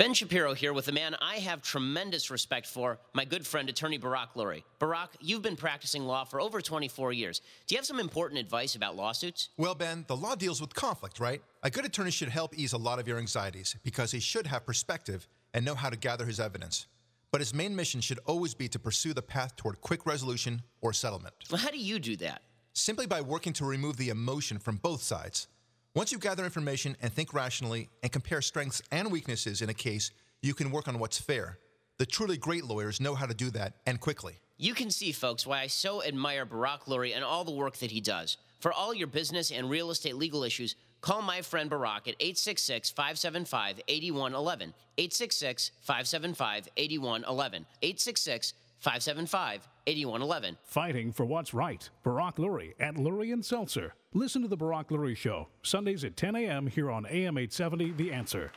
Ben Shapiro here with a man I have tremendous respect for, my good friend, attorney Barack Lurie. Barack, you've been practicing law for over 24 years. Do you have some important advice about lawsuits? Well, Ben, the law deals with conflict, right? A good attorney should help ease a lot of your anxieties because he should have perspective and know how to gather his evidence. But his main mission should always be to pursue the path toward quick resolution or settlement. Well, how do you do that? Simply by working to remove the emotion from both sides. Once you gather information and think rationally and compare strengths and weaknesses in a case, you can work on what's fair. The truly great lawyers know how to do that and quickly. You can see, folks, why I so admire Barack Lurie and all the work that he does. For all your business and real estate legal issues, call my friend Barack at 866 575 8111. 866 575 8111. 866 575 8111. Fighting for what's right. Barack Lurie at Lurie and Seltzer. Listen to The Barack Lurie Show, Sundays at 10 a.m. here on AM 870 The Answer.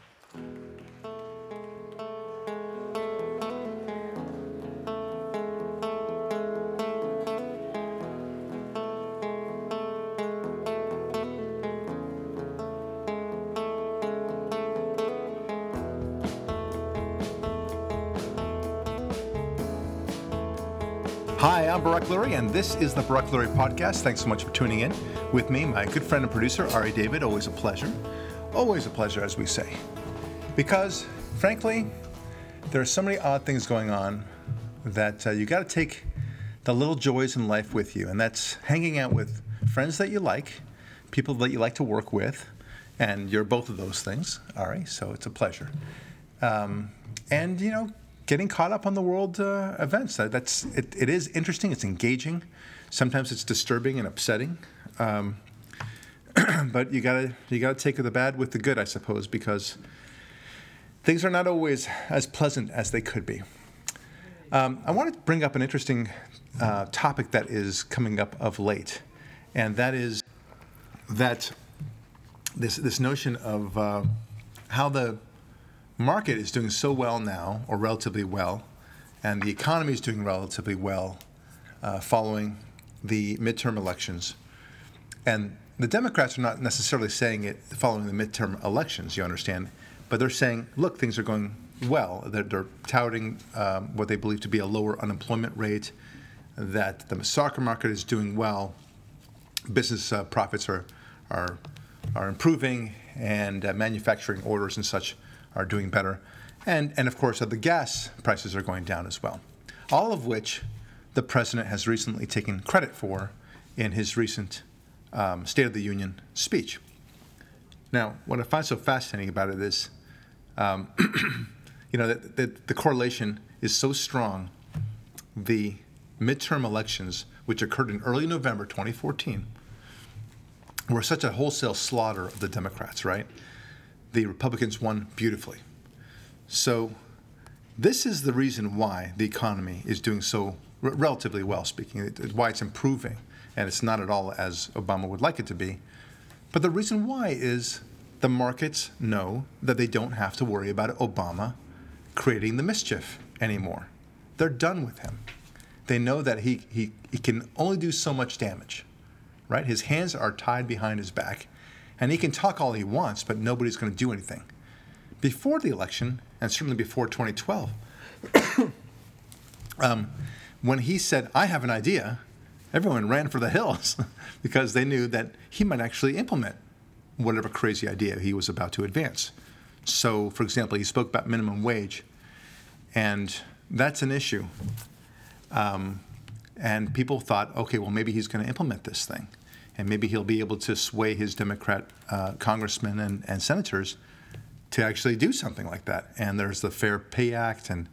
Hi, I'm Barack Lurie, and this is the Barack Lurie Podcast. Thanks so much for tuning in. With me, my good friend and producer, Ari David. Always a pleasure. Always a pleasure, as we say. Because, frankly, there are so many odd things going on that uh, you got to take the little joys in life with you, and that's hanging out with friends that you like, people that you like to work with, and you're both of those things, Ari, so it's a pleasure. Um, and, you know, getting caught up on the world uh, events. That, that's it, it is interesting. It's engaging. Sometimes it's disturbing and upsetting. Um, but you gotta you gotta take the bad with the good, I suppose, because things are not always as pleasant as they could be. Um, I want to bring up an interesting uh, topic that is coming up of late, and that is that this this notion of uh, how the market is doing so well now, or relatively well, and the economy is doing relatively well uh, following the midterm elections. And the Democrats are not necessarily saying it following the midterm elections, you understand, but they're saying, look, things are going well. They're, they're touting um, what they believe to be a lower unemployment rate, that the stock market is doing well, business uh, profits are, are, are improving, and uh, manufacturing orders and such are doing better. And, and of course, the gas prices are going down as well. All of which the president has recently taken credit for in his recent um, State of the Union speech. Now, what I find so fascinating about it is, um, you know, that, that the correlation is so strong. The midterm elections, which occurred in early November 2014, were such a wholesale slaughter of the Democrats, right? The Republicans won beautifully. So, this is the reason why the economy is doing so r- relatively well, speaking, why it's improving, and it's not at all as Obama would like it to be. But the reason why is the markets know that they don't have to worry about Obama creating the mischief anymore. They're done with him. They know that he, he, he can only do so much damage, right? His hands are tied behind his back and he can talk all he wants, but nobody's going to do anything. Before the election, and certainly before 2012, um, when he said, I have an idea, everyone ran for the hills because they knew that he might actually implement whatever crazy idea he was about to advance. So, for example, he spoke about minimum wage, and that's an issue. Um, and people thought, okay, well, maybe he's going to implement this thing and maybe he'll be able to sway his Democrat uh, congressmen and, and senators to actually do something like that. And there's the Fair Pay Act and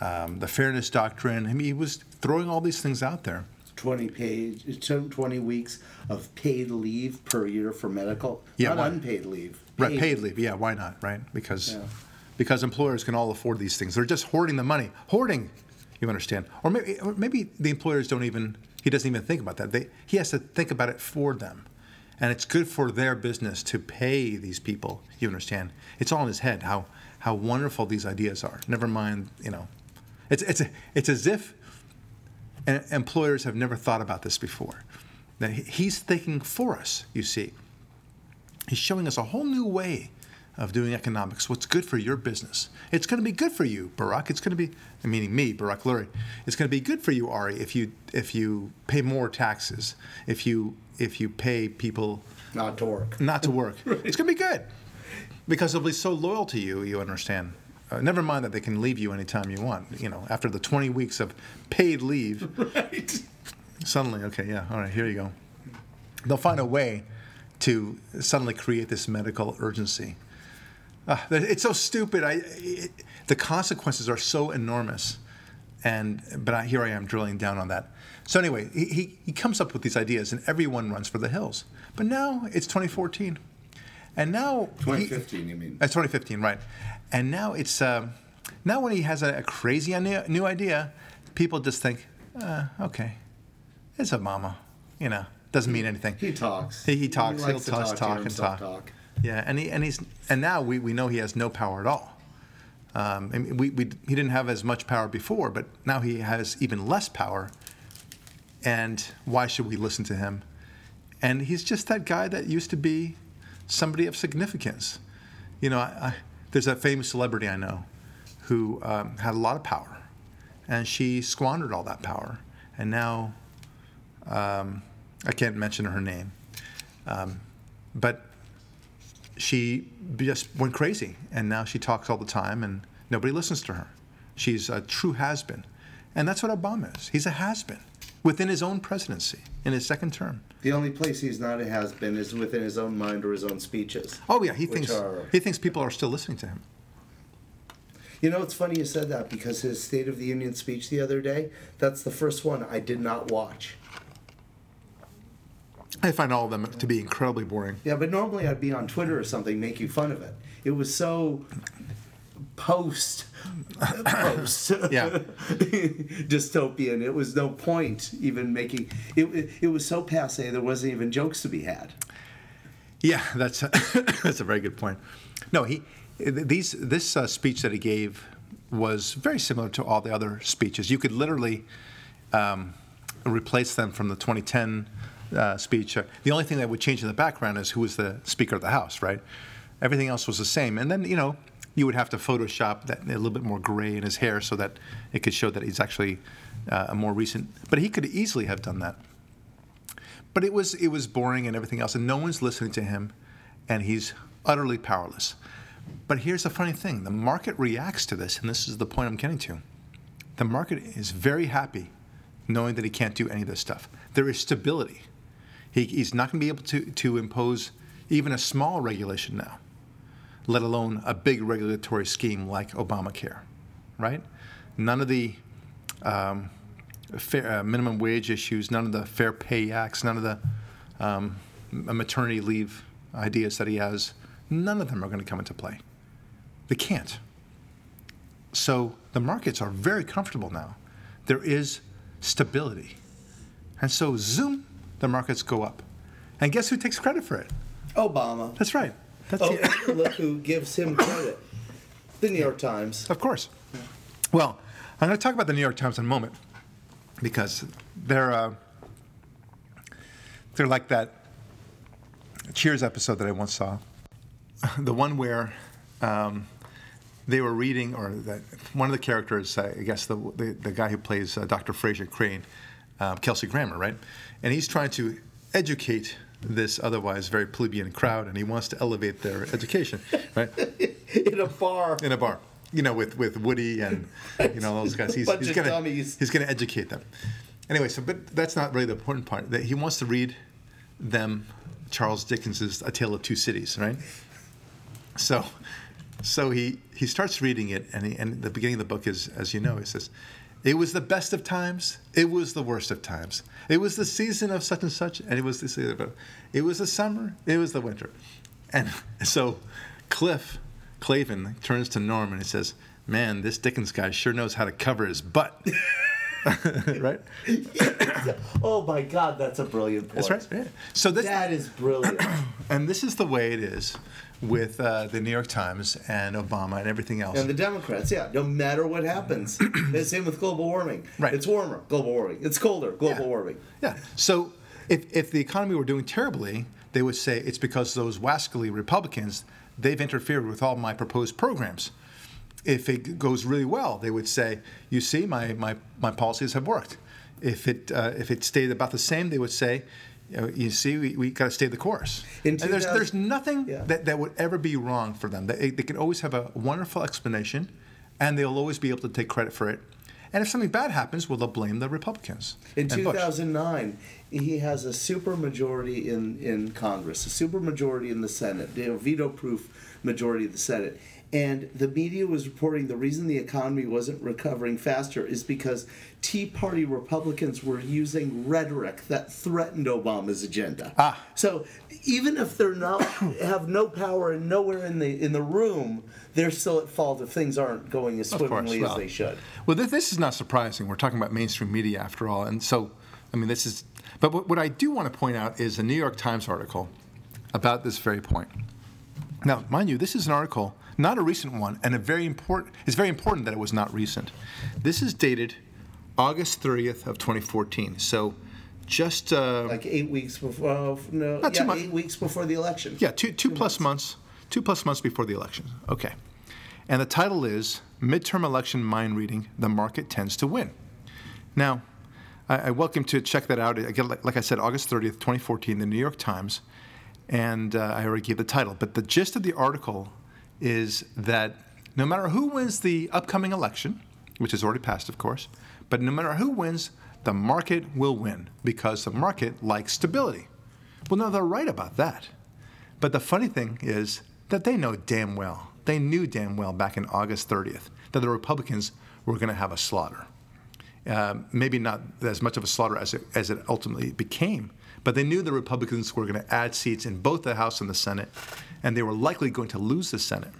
um, the Fairness Doctrine. I mean, he was throwing all these things out there. 20 paid 20 weeks of paid leave per year for medical yeah, not why? unpaid leave paid. right paid leave yeah why not right because yeah. because employers can all afford these things they're just hoarding the money hoarding you understand or maybe or maybe the employers don't even he doesn't even think about that. They, he has to think about it for them. And it's good for their business to pay these people. You understand? It's all in his head how, how wonderful these ideas are. Never mind, you know. It's, it's, it's as if employers have never thought about this before. That he's thinking for us, you see. He's showing us a whole new way of doing economics, what's good for your business. It's going to be good for you, Barack. It's going to be, meaning me, Barack Lurie. It's going to be good for you, Ari, if you if you pay more taxes, if you if you pay people Not to work. not to work. It's going to be good because they'll be so loyal to you. You understand. Uh, never mind that they can leave you anytime you want. You know, after the 20 weeks of paid leave, Right. suddenly, okay, yeah, all right, here you go. They'll find a way to suddenly create this medical urgency. That- it's so stupid. I, it, the consequences are so enormous, and but I, here I am drilling down on that. So anyway, he, he, he comes up with these ideas, and everyone runs for the hills. But now it's 2014, and now he- 2015, you mean? that's 2015, right? And now it's um, now when he has a, a crazy new, new idea, people just think, uh, okay, it's Obama, you know, doesn't mean anything. He talks. He, he talks. He'll to talk, talk, talk, and talk. talk. Yeah, and he and he's and now we, we know he has no power at all. Um, mean, we, we he didn't have as much power before, but now he has even less power. And why should we listen to him? And he's just that guy that used to be somebody of significance. You know, I, I, there's a famous celebrity I know who um, had a lot of power, and she squandered all that power, and now um, I can't mention her name, um, but she just went crazy, and now she talks all the time, and nobody listens to her. She's a true has-been, and that's what Obama is. He's a has-been within his own presidency in his second term. The only place he's not a has been is within his own mind or his own speeches. Oh yeah, he thinks are- he thinks people are still listening to him. You know, it's funny you said that because his State of the Union speech the other day, that's the first one I did not watch. I find all of them to be incredibly boring. Yeah, but normally I'd be on Twitter or something making fun of it. It was so post post Yeah. dystopian. It was no point even making it, it. It was so passe. There wasn't even jokes to be had. Yeah, that's a, that's a very good point. No, he these this uh, speech that he gave was very similar to all the other speeches. You could literally um, replace them from the 2010 uh, speech. Uh, the only thing that would change in the background is who was the Speaker of the House, right? Everything else was the same, and then you know you would have to Photoshop that a little bit more gray in his hair so that it could show that he's actually uh, a more recent. But he could easily have done that but it was it was boring and everything else, and no one's listening to him, and he's utterly powerless. But here's the funny thing: the market reacts to this, and this is the point I'm getting to. The market is very happy, knowing that he can't do any of this stuff. There is stability. He, he's not going to be able to to impose even a small regulation now, let alone a big regulatory scheme like Obamacare, right? None of the um, fair, uh, minimum wage issues, none of the Fair Pay Acts, none of the um, maternity leave ideas that he has, none of them are going to come into play. They can't. So the markets are very comfortable now. There is stability. And so, zoom, the markets go up. And guess who takes credit for it? Obama. That's right. That's Oh, look who gives him credit. The New York Times. Of course. Well, I'm going to talk about the New York Times in a moment because they're uh, they're like that Cheers episode that I once saw, the one where um, they were reading, or that one of the characters, uh, I guess the, the the guy who plays uh, Dr. Frasier Crane, uh, Kelsey Grammer, right, and he's trying to educate this otherwise very plebeian crowd, and he wants to elevate their education, right? In a bar. in a bar, you know, with with Woody and you know those guys. He's, he's gonna dummies. he's gonna educate them. Anyway, so but that's not really the important part. That he wants to read them Charles Dickens's A Tale of Two Cities, right? So, so he he starts reading it, and he, and the beginning of the book is, as you know, he says. It was the best of times. It was the worst of times. It was the season of such and such, and it was the season of, it was the summer. It was the winter, and so Cliff Clavin turns to Norm and he says, "Man, this Dickens guy sure knows how to cover his butt." right? Oh my God, that's a brilliant point. That's right. Yeah. So this That is brilliant. and this is the way it is with uh, the New York Times and Obama and everything else. And the Democrats, yeah, no matter what happens. the same with global warming. Right. It's warmer, global warming. It's colder, global Yeah. warming. Yeah. So if, if the economy were doing terribly, they would say it's because those wascally Republicans they've interfered with all my proposed programs. If it goes really well, they would say, you see, my, my, my policies have worked. If it, uh, if it stayed about the same, they would say, you, know, you see, we, we got to stay the course. And there's, there's nothing Yeah. that, that would ever be wrong for them. They, they can always have a wonderful explanation, and they'll always be able to take credit for it. And if something bad happens, well, they'll blame the Republicans. In 2009, Bush. 2009, he has a super majority in, in Congress, a super majority in the Senate, you know, veto-proof majority of the Senate. And the media was reporting the reason the economy wasn't recovering faster is because Tea Party Republicans were using rhetoric that threatened Obama's agenda. Ah. So even if they're not have no power and nowhere in the in the room, they're still at fault if things aren't going as swimmingly well- as they should. Well, this, this is not surprising. We're talking about mainstream media after all, and so, I mean, this is. But what, what I do want to point out is a New York Times article about this very point. Now, mind you, this is an article, not a recent one, and a very important. It's very important that it was not recent. This is dated August 30th of 2014. So, just uh, Like eight weeks before, uh, no, Not yeah, eight weeks before the election. Yeah, two, two plus months. Two plus months before the election. Okay. And the title is Midterm Election Mind Reading The Market Tends to Win. Now, I, I welcome to check that out. Again, like, like I said, August 30th, 2014, the New York Times. And uh, I already gave the title. But the gist of the article is that no matter who wins the upcoming election, which is already passed, of course, but no matter who wins, the market will win because the market likes stability. Well, no, they're right about that. But the funny thing is that they know damn well, they knew damn well back in August 30th that the Republicans were going to have a slaughter. Uh, maybe not as much of a slaughter as it, as it ultimately became, but they knew the Republicans were going to add seats in both the House and the Senate, and they were likely going to lose the Senate.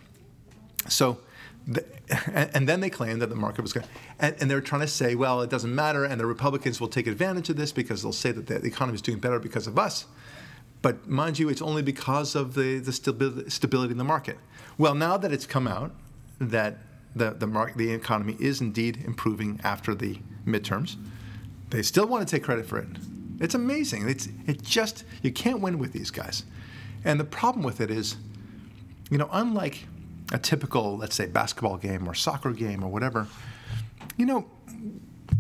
So, the, and, and then they claimed that the market was going and, and they were trying to say, well, it doesn't matter, and the Republicans will take advantage of this because they'll say that the, the economy is doing better because of us. But mind you, it's only because of the, the stabi- stability in the market. Well, now that it's come out that the, the, mar- the economy is indeed improving after the midterms, they still want to take credit for it. It's amazing. It's it just you can't win with these guys. And the problem with it is, you know, unlike a typical, let's say, basketball game or soccer game or whatever, you know,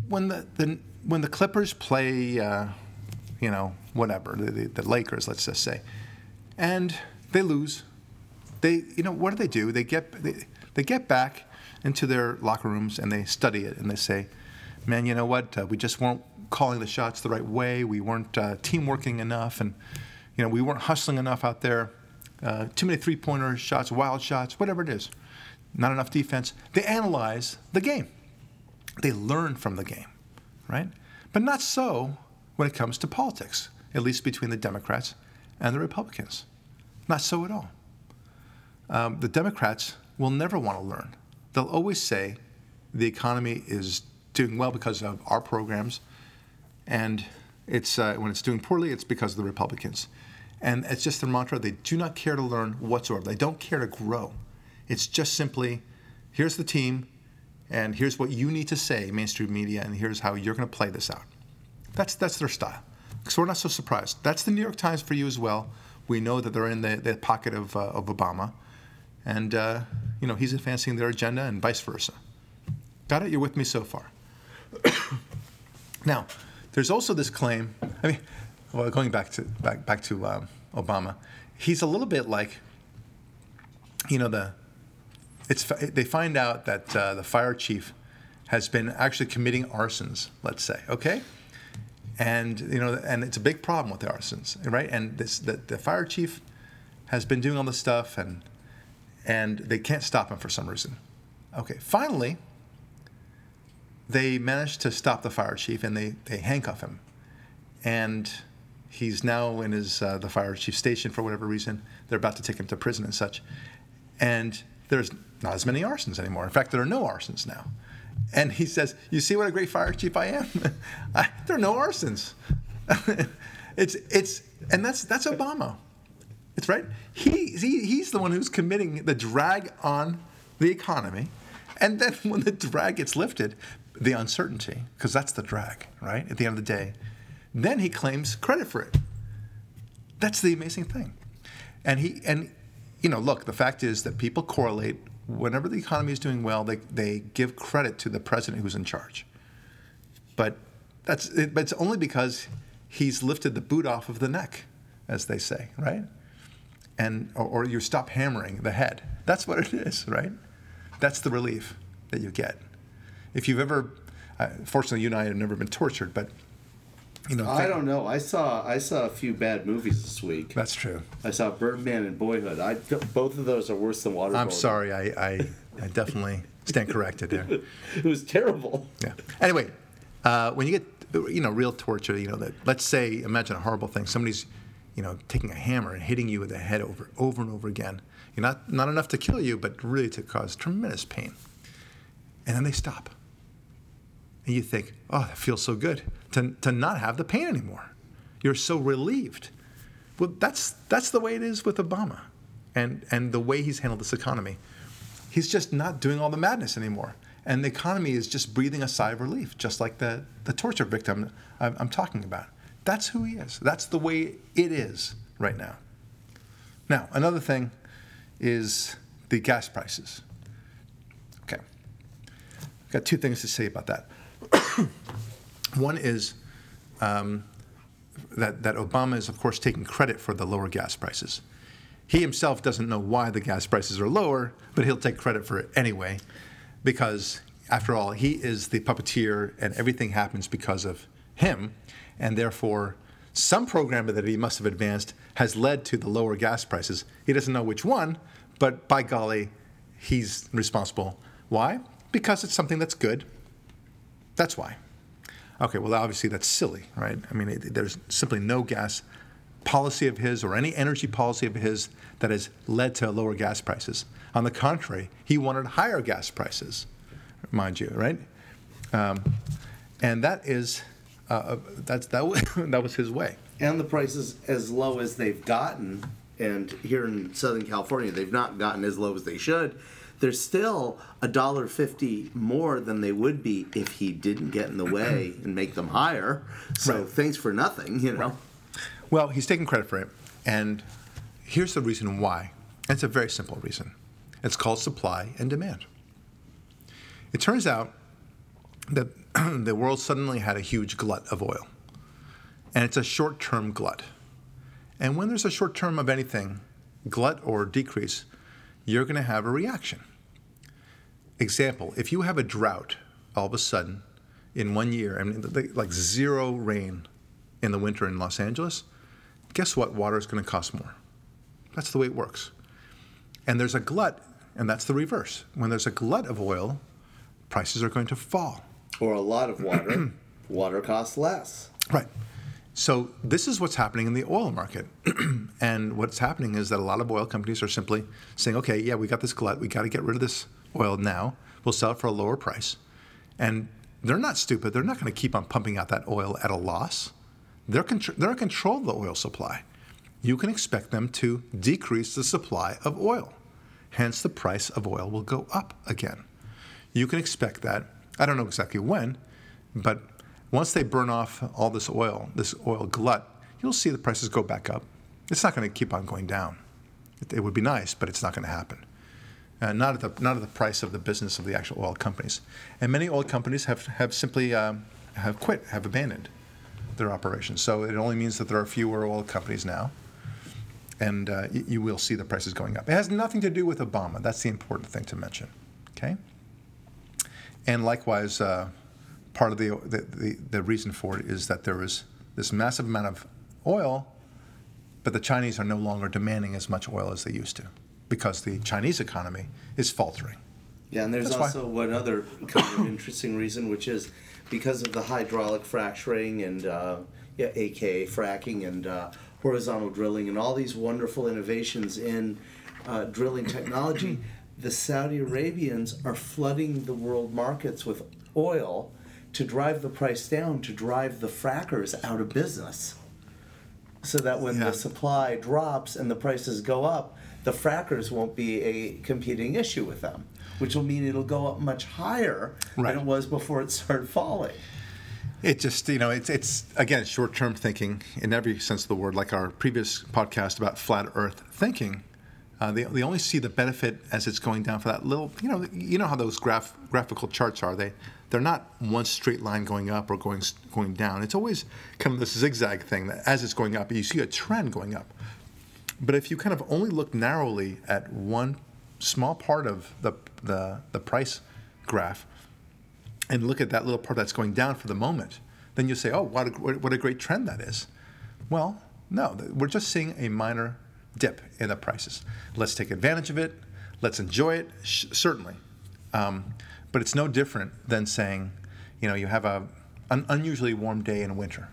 when the, the when the Clippers play, uh, you know, whatever the, the, the Lakers, let's just say, and they lose, they you know what do they do? They get they, they get back into their locker rooms and they study it and they say, man, you know what? Uh, we just weren't calling the shots the right way. We weren't uh, team working enough, and you know we weren't hustling enough out there. Uh, too many three-pointer shots, wild shots, whatever it is. Not enough defense. They analyze the game. They learn from the game, right? But not so when it comes to politics, at least between the Democrats and the Republicans. Not so at all. Um, the Democrats will never want to learn. They'll always say the economy is doing well because of our programs, and it's uh, when it's doing poorly, it's because of the Republicans. And it's just their mantra. They do not care to learn whatsoever. They don't care to grow. It's just simply, here's the team, and here's what you need to say, mainstream media, and here's how you're going to play this out. That's that's their style. So we're not so surprised. That's the New York Times for you as well. We know that they're in the, the pocket of, uh, of Obama, and uh, you know he's advancing their agenda, and vice versa. Got it? You're with me so far. now, there's also this claim. I mean, well, going back to back back to um, Obama, he's a little bit like, you know, the it's they find out that uh, the fire chief has been actually committing arsons. Let's say, okay, and you know, and it's a big problem with the arsons, right? And this the, the fire chief has been doing all this stuff, and and they can't stop him for some reason. Okay, finally, they manage to stop the fire chief, and they they handcuff him, and he's now in his uh, the fire chief station for whatever reason. They're about to take him to prison and such, and there's not as many arsons anymore. In fact, there are no arsons now. And he says, "You see what a great fire chief I am? I, there are no arsons. it's it's and that's that's Obama. It's right. He, he he's the one who's committing the drag on the economy, and then when the drag gets lifted, the uncertainty, because that's the drag, right? At the end of the day, then he claims credit for it. That's the amazing thing, and he and you know, look, the fact is that people correlate whenever the economy is doing well, they, they give credit to the president who's in charge. But that's it, but it's only because he's lifted the boot off of the neck, as they say, right? And or, or you stop hammering the head. That's what it is, right? That's the relief that you get. If you've ever, uh, fortunately, you and I have never been tortured, but you know, I don't know. I saw I saw a few bad movies this week. That's true. I saw Birdman and Boyhood. I both of those are worse than Waterboy. I'm sorry. I, I, I definitely stand corrected there. it was terrible. Yeah. Anyway, uh, when you get you know real torture, you know that let's say imagine a horrible thing. Somebody's you know taking a hammer and hitting you with the head over over and over again. You're not not enough to kill you, but really to cause tremendous pain. And then they stop. And you think, oh, that feels so good to, to not have the pain anymore. You're so relieved. Well, that's, that's the way it is with Obama and, and the way he's handled this economy. He's just not doing all the madness anymore. And the economy is just breathing a sigh of relief, just like the, the torture victim I'm, I'm talking about. That's who he is. That's the way it is right now. Now, another thing is the gas prices. Okay. I've got two things to say about that. One is um, that, that Obama is, of course, taking credit for the lower gas prices. He himself doesn't know why the gas prices are lower, but he'll take credit for it anyway, because after all, he is the puppeteer and everything happens because of him, and therefore, some program that he must have advanced has led to the lower gas prices. He doesn't know which one, but by golly, he's responsible. Why? Because it's something that's good. That's why. Okay, well, obviously that's silly, right? I mean, there's simply no gas policy of his or any energy policy of his that has led to lower gas prices. On the contrary, he wanted higher gas prices, mind you, right? Um, and that is uh, uh that's that was, that was his way. And the prices as low as they've gotten, and here in Southern California, they've not gotten as low as they should they're still a dollar fifty more than they would be if he didn't get in the way and make them higher. So right. thanks for nothing, you know. Well, he's taking credit for it, and here's the reason why. It's a very simple reason. It's called supply and demand. It turns out that the world suddenly had a huge glut of oil, and it's a short-term glut. And when there's a short term of anything, glut or decrease, you're going to have a reaction. Example, if you have a drought all of a sudden in one year, I mean, like zero rain in the winter in Los Angeles, guess what? Water is going to cost more. That's the way it works. And there's a glut, and that's the reverse. When there's a glut of oil, prices are going to fall. Or a lot of water, water costs less. Right. So this is what's happening in the oil market. and what's happening is that a lot of oil companies are simply saying, okay, yeah, we got this glut. We got to get rid of this oil now. We'll sell it for a lower price. And they're not stupid. They're not going to keep on pumping out that oil at a loss. They're, contr- they're in control of the oil supply. You can expect them to decrease the supply of oil. Hence, the price of oil will go up again. You can expect that. I don't know exactly when, but once they burn off all this oil, this oil glut, you'll see the prices go back up. It's not going to keep on going down. It, it would be nice, but it's not going to happen. Uh, not at the not at the price of the business of the actual oil companies. And many oil companies have have simply um, have quit, have abandoned their operations. So it only means that there are fewer oil companies now, and uh, you, you will see the prices going up. It has nothing to do with Obama. That's the important thing to mention. Okay. And likewise. Uh, part of the, the, the, the reason for it is that there is this massive amount of oil, but the Chinese are no longer demanding as much oil as they used to because the Chinese economy is faltering. Yeah, and there's That's also why. one other kind of interesting reason, which is because of the hydraulic fracturing and uh, yeah, AKA fracking and uh, horizontal drilling and all these wonderful innovations in uh, drilling technology, the Saudi Arabians are flooding the world markets with oil to drive the price down to drive the frackers out of business. So that when yeah. the supply drops and the prices go up, the frackers won't be a competing issue with them, which will mean it'll go up much higher right. than it was before it started falling. It just, you know, it's, it's again, short term thinking in every sense of the word, like our previous podcast about flat earth thinking. Uh, they, they only see the benefit as it's going down for that little, you know, you know how those graph, graphical charts are. They, they're not one straight line going up or going going down. It's always kind of this zigzag thing that as it's going up, you see a trend going up. But if you kind of only look narrowly at one small part of the the, the price graph and look at that little part that's going down for the moment, then you say, oh, what a, what a great trend that is. Well, no, we're just seeing a minor dip in the prices. Let's take advantage of it. Let's enjoy it, sh- certainly. Um, but it's no different than saying, you know, you have a, an unusually warm day in winter.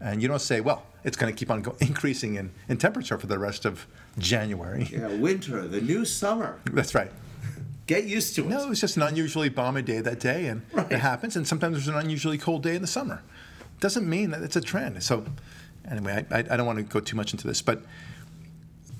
And you don't say, well, it's going to keep on go- increasing in, in temperature for the rest of January. Yeah, winter, the new summer. That's right. Get used to it. No, it was just an unusually balmy day that day, and Right. it happens. And sometimes there's an unusually cold day in the summer. Doesn't mean that it's a trend. So, anyway, I, I, I don't want to go too much into this, but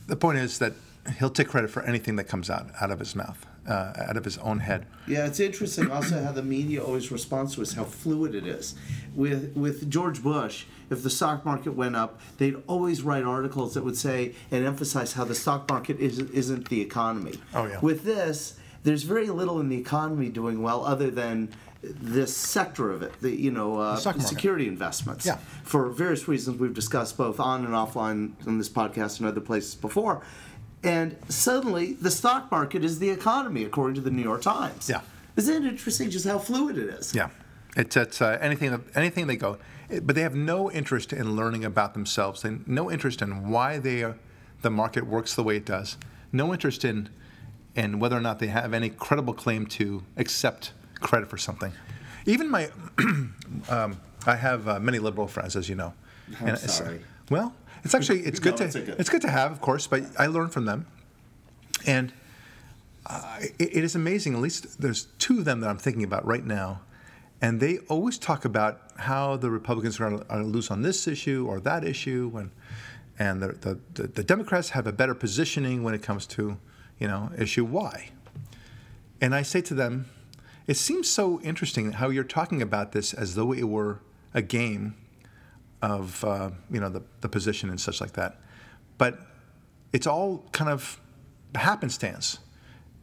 the point is that he'll take credit for anything that comes out out of his mouth, uh, out of his own head. Yeah, it's interesting also how the media always responds to us, how fluid it is. With with George Bush, if the stock market went up, they'd always write articles that would say and emphasize how the stock market is, isn't the economy. Oh, yeah. With this, there's very little in the economy doing well other than this sector of it, the you know uh, security investments. Yeah. For various reasons we've discussed both on and offline on this podcast and other places before. And suddenly, the stock market is the economy, according to the New York Times. Yeah. Isn't it interesting just how fluid it is? Yeah, it's, it's uh, anything that- anything they go, but they have no interest in learning about themselves. and no interest in why they are, the market works the way it does. No interest in in whether or not they have any credible claim to accept credit for something. Even my, um, I have uh, many liberal friends, as you know. I'm it's- sorry. well, it's actually it's good No, to it's okay. it's good to have, of course, but I learn from them, and uh, it, it is amazing. At least there's two of them that I'm thinking about right now, and they always talk about how the Republicans are going to lose on this issue or that issue, and and the, the, the, the Democrats have a better positioning when it comes to you know issue Y. And I say to them, it seems so interesting how you're talking about this as though it were a game of uh, you know the, the position and such like that. But it's all kind of happenstance.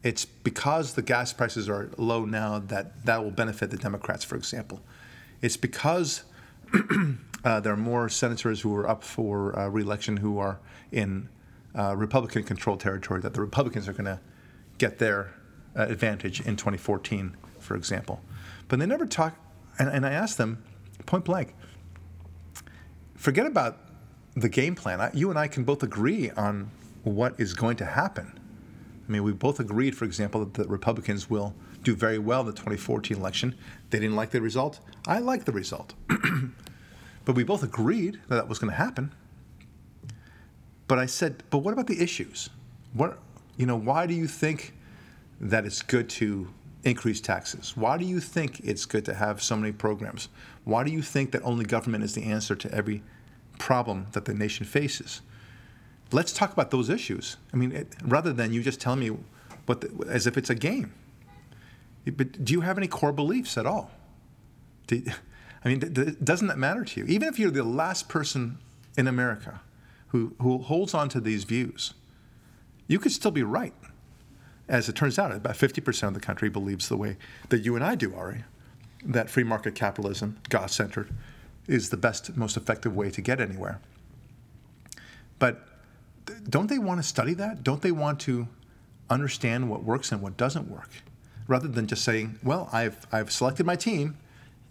It's because the gas prices are low now that that will benefit the Democrats, for example. It's because uh, there are more senators who are up for uh, reelection who are in uh, Republican-controlled territory that the Republicans are going to get their uh, advantage in 2014, for example. But they never talk, and, and I asked them point blank, forget about the game plan. I, you and I can both agree on what is going to happen. I mean, we both agreed, for example, that the Republicans will do very well in the 2014 election. They didn't like the result. I like the result. but we both agreed that that was going to happen. But I said, but what about the issues? What, you know, why do you think that it's good to increase taxes? Why do you think it's good to have so many programs? Why do you think that only government is the answer to every problem that the nation faces? Let's talk about those issues. I mean, it, rather than you just tell me what the, as if it's a game. But do you have any core beliefs at all? Do, I mean, th- th- doesn't that matter to you? Even if you're the last person in America who, who holds on to these views, you could still be right. As it turns out, about 50% of the country believes the way that you and I do, Ari, that free market capitalism, God centered, is the best, most effective way to get anywhere. But don't they want to study that? Don't they want to understand what works and what doesn't work? Rather than just saying, well, I've, I've selected my team,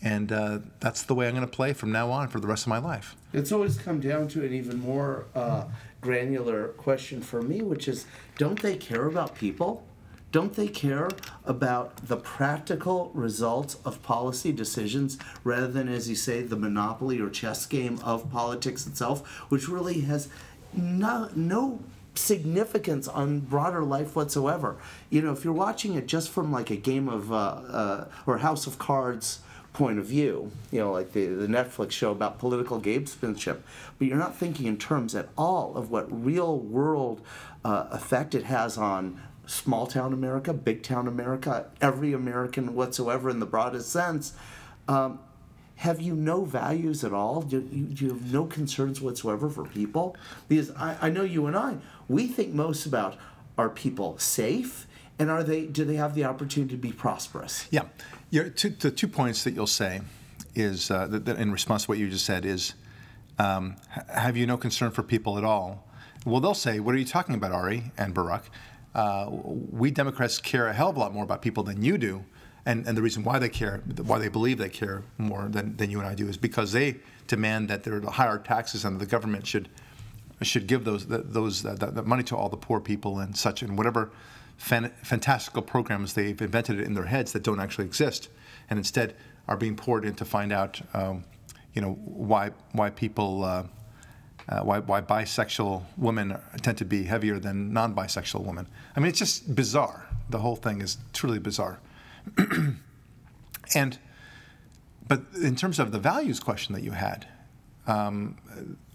and uh, that's the way I'm going to play from now on for the rest of my life. It's always come down to an even more uh, granular question for me, which is don't they care about people? Don't they care about the practical results of policy decisions rather than, as you say, the monopoly or chess game of politics itself, which really has no, no significance on broader life whatsoever? You know, if you're watching it just from like a game of, uh, uh, or House of Cards, point of view, you know, like the, the Netflix show about political gamesmanship, but you're not thinking in terms at all of what real world uh, effect it has on small town America, big town America, every American whatsoever in the broadest sense. Um, have you no values at all? Do you, do you have no concerns whatsoever for people? Because I, I know you and I, we think most about are people safe? And are they do they have the opportunity to be prosperous? Yeah, Two, the two points that you'll say is uh, that, that in response to what you just said is, um, have you no concern for people at all? Well, they'll say, what are you talking about, Ari and Barack? Uh, we Democrats care a hell of a lot more about people than you do. And, and the reason why they care, why they believe they care more than, than you and I do, is because they demand that there are higher taxes and the government should should give those those that money to all the poor people and such and whatever fan, fantastical programs they've invented in their heads that don't actually exist, and instead are being poured in to find out, um, you know, why why people. Uh, uh, why, why bisexual women tend to be heavier than non-bisexual women. I mean, it's just bizarre. The whole thing is truly bizarre. and, but in terms of the values question that you had, um,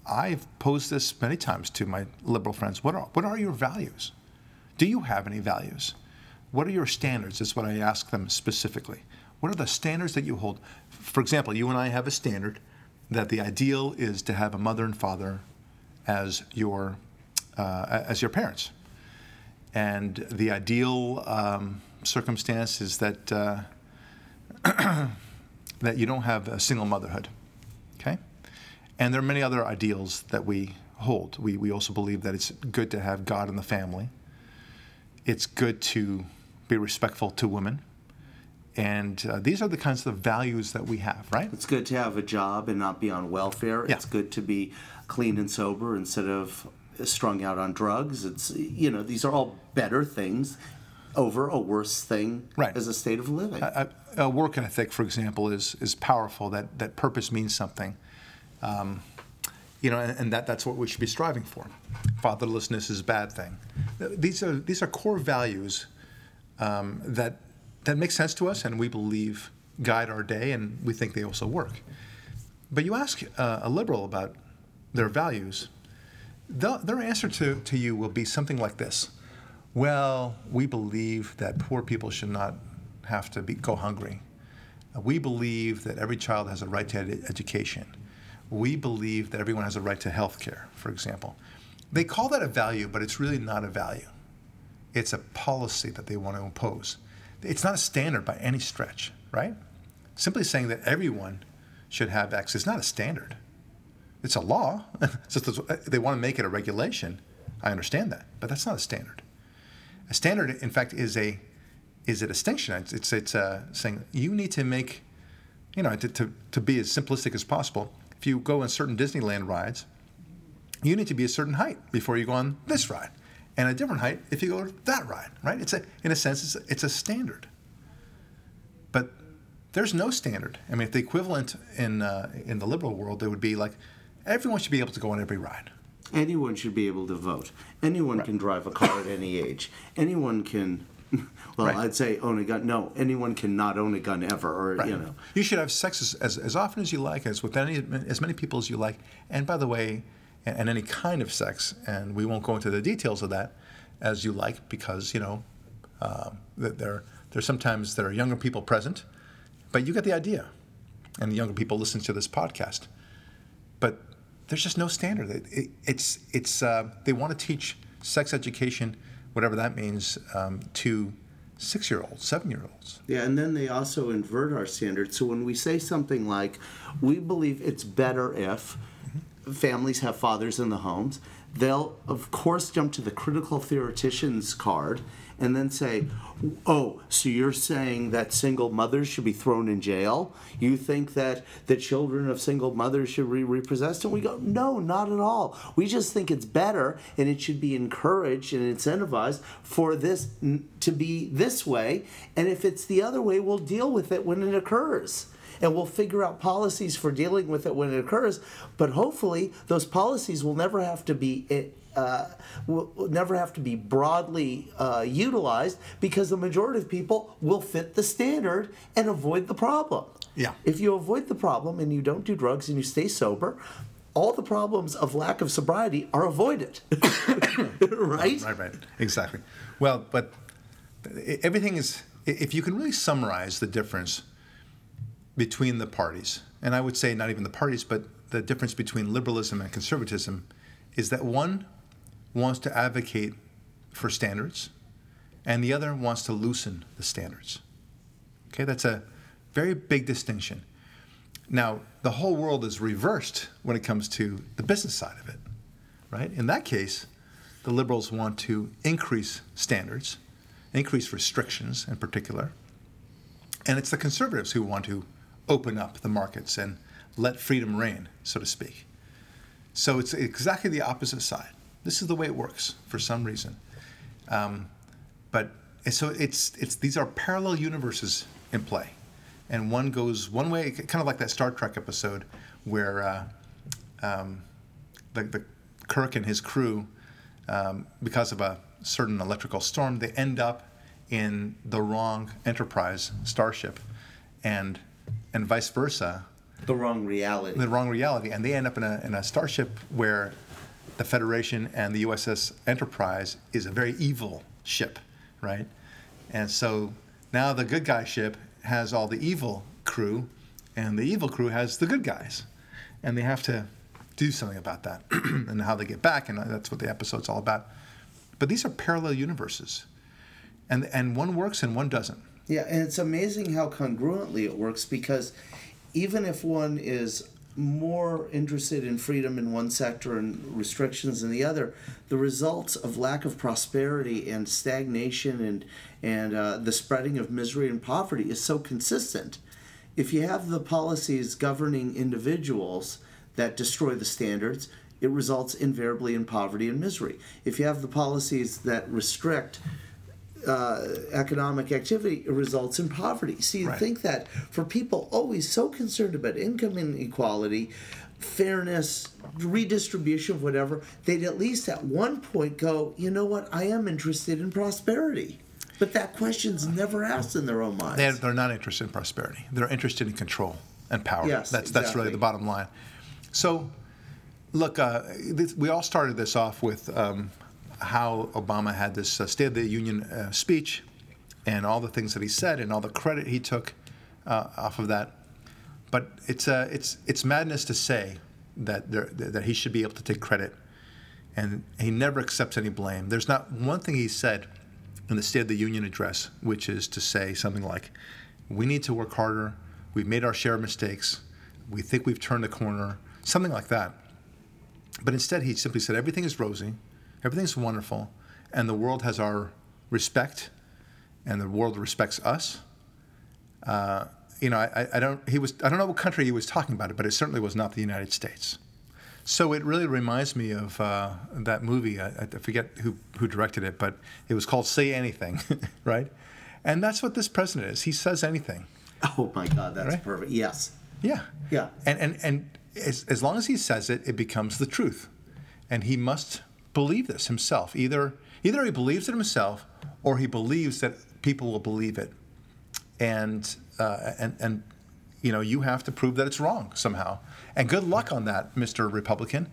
I've posed this many times to my liberal friends. What are, what are your values? Do you have any values? What are your standards? Is what I ask them specifically. What are the standards that you hold? For example, you and I have a standard that the ideal is to have a mother and father as your uh, as your parents, and the ideal um, circumstance is that uh, that you don't have a single motherhood. Okay, and there are many other ideals that we hold. We we also believe that it's good to have God in the family it's good to be respectful to women. And uh, these are the kinds of values that we have, right? It's good to have a job and not be on welfare. Yeah. It's good to be clean and sober instead of strung out on drugs. It's you know these are all better things over a worse thing Right. as a state of living. a, a work ethic, for example, is is powerful. That that purpose means something. Um, you know, and, and that that's what we should be striving for. Fatherlessness is a bad thing. These are these are core values um, that that make sense to us, and we believe guide our day, and we think they also work. But you ask uh, a liberal about their values, their answer to, to you will be something like this Well, we believe that poor people should not have to be, go hungry. We believe that every child has a right to ed- education. We believe that everyone has a right to health care, for example. They call that a value, but it's really not a value. It's a policy that they want to impose. It's not a standard by any stretch, right? Simply saying that everyone should have access is not a standard. It's a law. They want to make it a regulation. I understand that, but that's not a standard. A standard, in fact, is a is a distinction. It's it's, it's uh, saying you need to make, you know, to, to, to be as simplistic as possible. If you go on certain Disneyland rides, you need to be a certain height before you go on this ride, and a different height if you go to that ride. Right? It's a in a sense it's a, it's a standard. But there's no standard. I mean, if the equivalent in uh, in the liberal world, it would be like everyone should be able to go on every ride. Anyone should be able to vote. Anyone can drive a car at any age. Anyone can, well, Right. I'd say own a gun. No, anyone can not own a gun ever, or you know. You should have sex as, as, as often as you like, as with any as many people as you like. And by the way, and, and any kind of sex. And we won't go into the details of that as you like, because you know um, that there there's sometimes there are younger people present, but you get the idea. And the younger people listen to this podcast, but there's just no standard. It, it, it's it's uh, they want to teach sex education, whatever that means, um, to six-year-olds, seven-year-olds. Yeah, and then they also invert our standards. So when we say something like, we believe it's better if families have fathers in the homes, they'll, of course, jump to the critical theoreticians card and then say, oh, so you're saying that single mothers should be thrown in jail? You think that the children of single mothers should be repossessed? And we go, no, not at all. We just think it's better and it should be encouraged and incentivized for this to be this way. And if it's the other way, we'll deal with it when it occurs. And we'll figure out policies for dealing with it when it occurs. But hopefully, those policies will never have to be uh, will will never have to be broadly uh, utilized because the majority of people will fit the standard and avoid the problem. Yeah. If you avoid the problem and you don't do drugs and you stay sober, all the problems of lack of sobriety are avoided. right? Right, right, exactly. Well, but everything is. If you can really summarize the difference between the parties, and I would say not even the parties, but the difference between liberalism and conservatism, is that one wants to advocate for standards, and the other wants to loosen the standards. Okay, that's a very big distinction. Now, the whole world is reversed when it comes to the business side of it, right? In that case, the liberals want to increase standards, increase restrictions in particular, and it's the conservatives who want to open up the markets and let freedom reign, so to speak. So it's exactly the opposite side. This is the way it works for some reason. Um, but so it's it's these are parallel universes in play, and one goes one way, kind of like that Star Trek episode where uh, um, the, the Kirk and his crew, um, because of a certain electrical storm, they end up in the wrong Enterprise starship, and and vice versa. The wrong reality. The wrong reality, and they end up in a in a starship where the Federation and the USS Enterprise is a very evil ship, right? And so now the good guy ship has all the evil crew, and the evil crew has the good guys, and they have to do something about that and how they get back, and that's what the episode's all about. But these are parallel universes, and and one works and one doesn't. Yeah, and it's amazing how congruently it works because even if one is more interested in freedom in one sector and restrictions in the other, the results of lack of prosperity and stagnation and and uh, the spreading of misery and poverty is so consistent. If you have the policies governing individuals that destroy the standards, it results invariably in poverty and misery. If you have the policies that restrict uh, economic activity results in poverty. So you Right. think that for people always so concerned about income inequality, fairness, redistribution of whatever, they'd at least at one point go, you know what, I am interested in prosperity. But that question's never asked in their own minds. They're, they're not interested in prosperity. They're interested in control and power. Yes, that's that's really the bottom line. So, look, uh, this, we all started this off with um, how Obama had this uh, State of the Union uh, speech, and all the things that he said, and all the credit he took uh, off of that. But it's uh, it's it's madness to say that there, that he should be able to take credit, and he never accepts any blame. There's not one thing he said in the State of the Union address, which is to say something like, "We need to work harder. We've made our share of mistakes. We think we've turned the corner." Something like that. But instead, he simply said, "Everything is rosy, everything's wonderful, and the world has our respect, and the world respects us." Uh, you know, I, I don't. He was. I don't know what country he was talking about it, but it certainly was not the United States. So it really reminds me of uh, that movie. I, I forget who who directed it, but it was called "Say Anything," right? And that's what this president is. He says anything. oh my God, that's Right? perfect. Yes. Yeah. Yeah. And and and as, as long as he says it, it becomes the truth, and he must believe this himself. Either either he believes it himself, or he believes that people will believe it, and uh, and and you know you have to prove that it's wrong somehow. And good luck on that, Mr. Republican.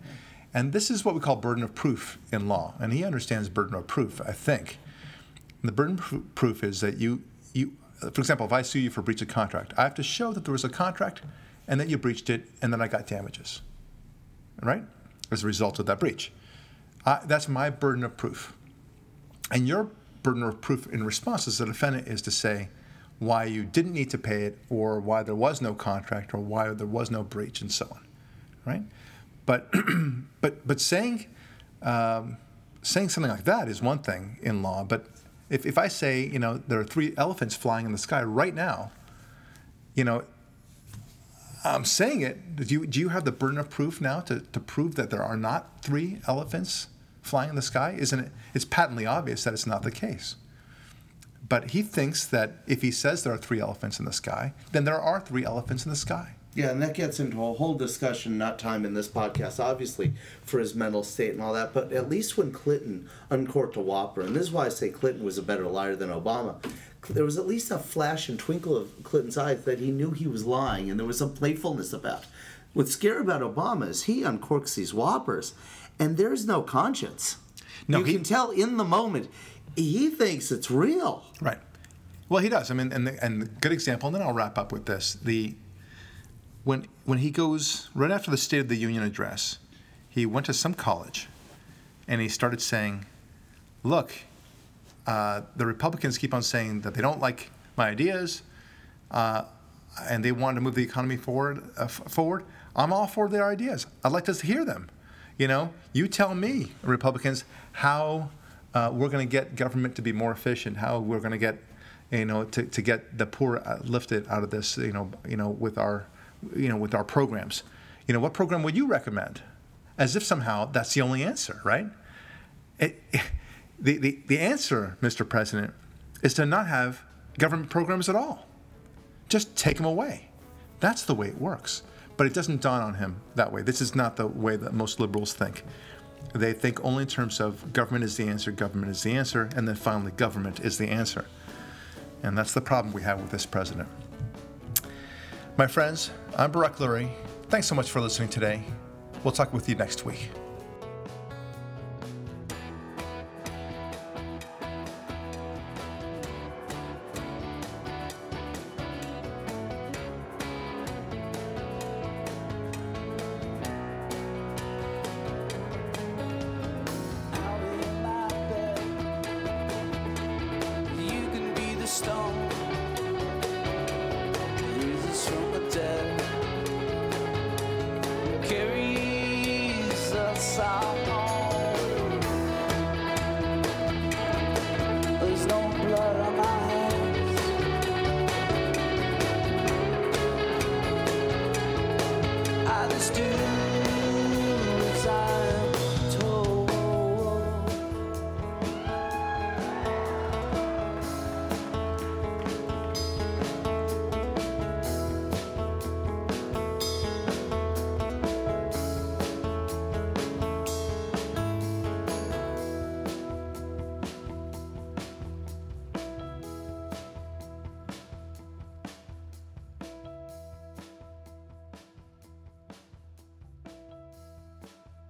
And this is what we call burden of proof in law, and he understands burden of proof, I think. And the burden of proof is that you, you, for example, if I sue you for breach of contract, I have to show that there was a contract and that you breached it and then I got damages, right? As a result of that breach. I, that's my burden of proof. And your burden of proof in response as a defendant is to say why you didn't need to pay it or why there was no contract or why there was no breach and so on, right? But, but, but saying, um, saying something like that is one thing in law, but if, if I say, you know, there are three elephants flying in the sky right now, you know, I'm saying it. Do you, do you have the burden of proof now to, to prove that there are not three elephants flying in the sky? Isn't it? It's patently obvious that it's not the case. But he thinks that if he says there are three elephants in the sky, then there are three elephants in the sky. Yeah, and that gets into a whole discussion, not time in this podcast, obviously, for his mental state and all that. But at least when Clinton uncorked a whopper, and this is why I say Clinton was a better liar than Obama, there was at least a flash and twinkle of Clinton's eyes that he knew he was lying, and there was some playfulness about. What's scary about Obama is he uncorks these whoppers, and there's no conscience. No, you he- can tell in the moment he thinks it's real. Right. Well, he does. I mean, and the, and the good example, and then I'll wrap up with this. The when when he goes right after the State of the Union address, he went to some college, and he started saying, "Look, uh, the Republicans keep on saying that they don't like my ideas uh, and they want to move the economy forward. Uh, f- forward, I'm all for their ideas. I'd like to hear them. You know, you tell me, Republicans, how uh, we're going to get government to be more efficient, how we're going to get, you know, to, to get the poor uh, lifted out of this, you know, you know, with our, you know, with our programs. You know, what program would you recommend? As if somehow that's the only answer, right? It, it, the, the, the answer, Mr. President, is to not have government programs at all. Just take them away. That's the way it works. But it doesn't dawn on him that way. This is not the way that most liberals think. They think only in terms of government is the answer, government is the answer, and then finally, government is the answer. And that's the problem we have with this president. My friends, I'm Barak Lurie. Thanks so much for listening today. We'll talk with you next week.